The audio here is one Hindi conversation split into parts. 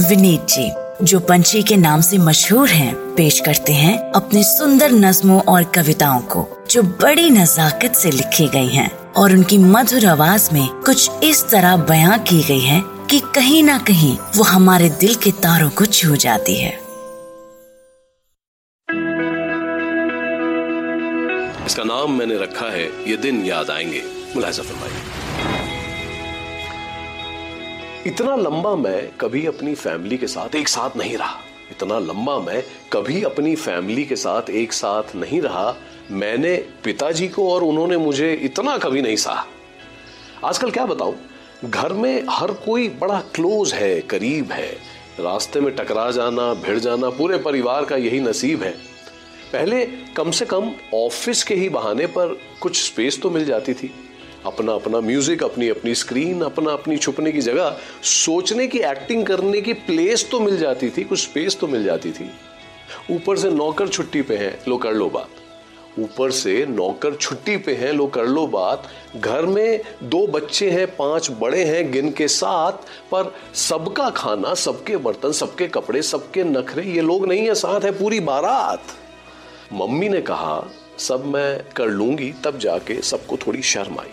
विनीत जी जो पंछी के नाम से मशहूर हैं, पेश करते हैं अपने सुंदर नज्मों और कविताओं को जो बड़ी नजाकत से लिखी गई हैं और उनकी मधुर आवाज़ में कुछ इस तरह बयां की गई है कि कहीं ना कहीं वो हमारे दिल के तारों को छू जाती है। इसका नाम मैंने रखा है ये दिन याद आएँगे। मुलाजा फरमाइए। इतना लंबा मैं कभी अपनी फैमिली के साथ एक साथ नहीं रहा। इतना लंबा मैं कभी अपनी फैमिली के साथ एक साथ नहीं रहा। मैंने पिताजी को और उन्होंने मुझे इतना कभी नहीं सहा। आजकल क्या बताऊँ? घर में हर कोई बड़ा क्लोज है, करीब है। रास्ते में टकरा जाना, भिड़ जाना, पूरे परिवार का यही नसीब है। पहले कम से कम ऑफ़िस के ही बहाने पर कुछ स्पेस तो मिल जाती थी। अपना अपना म्यूज़िक अपनी अपनी स्क्रीन अपना अपनी छुपने की जगह, सोचने की एक्टिंग करने की प्लेस तो मिल जाती थी, कुछ स्पेस तो मिल जाती थी। ऊपर से नौकर छुट्टी पे है, लो कर लो बात। ऊपर से नौकर छुट्टी पे हैं, लो कर लो बात। घर में दो बच्चे हैं, पाँच बड़े हैं गिन के साथ पर सबका खाना, सबके बर्तन, सबके कपड़े, सबके नखरे, ये लोग नहीं है, साथ है पूरी बारात। मम्मी ने कहा, सब मैं कर लूँगी, तब जाके सबको थोड़ी शर्म आई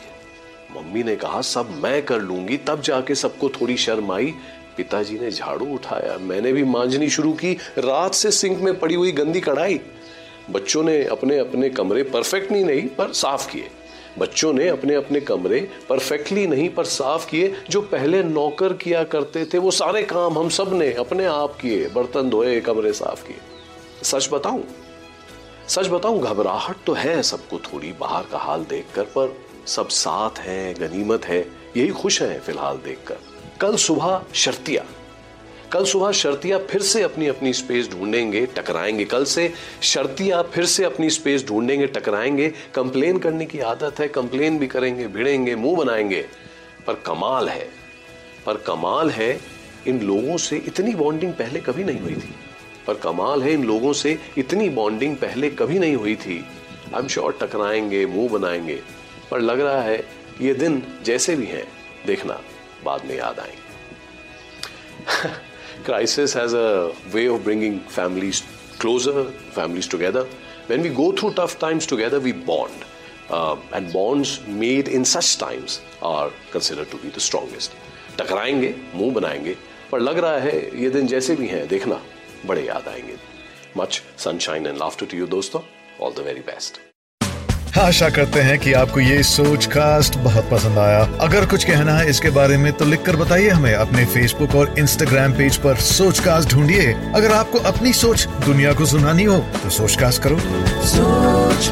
मम्मी ने कहा, सब मैं कर लूँगी। तब जाके सबको थोड़ी शर्म आई। पिताजी ने झाड़ू उठाया। मैंने भी मांझनी शुरू की। रात से सिंक में पड़ी हुई गंदी कढ़ाई। बच्चों ने अपने अपने कमरे परफेक्टली नहीं, पर साफ़ किए। बच्चों ने अपने अपने कमरे परफेक्टली नहीं, पर साफ़ किए। जो पहले नौकर किया करते थे, वो सारे काम हम सबने अपने आप किए। बर्तन धोए, कमरे साफ़ किए। सच बताऊँ सच बताऊँ, घबराहट तो है सबको थोड़ी। बाहर का हाल देखकर पर सब साथ हैं, गनीमत है। यही खुश हैं फ़िलहाल देखकर। कल सुबह शर्तिया। कल सुबह शर्तिया फिर से अपनी अपनी स्पेस ढूंढेंगे, टकराएँगे। कल से शर्तिया फिर से अपनी स्पेस ढूंढेंगे, टकराएँगे। कंप्लेन करने की आदत है कंप्लेन भी करेंगे, भिड़ेंगे, मुँह बनाएँगे। पर कमाल है, पर कमाल है, इन लोगों से इतनी बॉन्डिंग पहले कभी नहीं हुई थी। पर कमाल है इन लोगों से, इतनी बॉन्डिंग पहले कभी नहीं हुई थी। आई एम श्योर टकराएँगे, मुँह बनाएँगे, पर लग रहा है ये दिन जैसे भी हैं। देखना, बाद में याद आएँगे। Crisis has a way of bringing families closer families together when we go through tough times together we bond and bonds made in such times are consider to be the strongest टकराएँगे, मुँह बनाएँगे, पर लग रहा है ये दिन जैसे भी हैं। देखना बड़े याद आएँगे। Much sunshine and laughter to you दोस्तों। ऑल द वेरी बेस्ट आशा करते हैं कि आपको ये सोच कास्ट बहुत पसंद आया। अगर कुछ कहना है इसके बारे में तो लिखकर बताइए हमें। अपने फेसबुक और इंस्टाग्राम पेज पर सोच कास्ट ढूंढिए। अगर आपको अपनी सोच दुनिया को सुनानी हो तो सोच कास्ट करो। सोच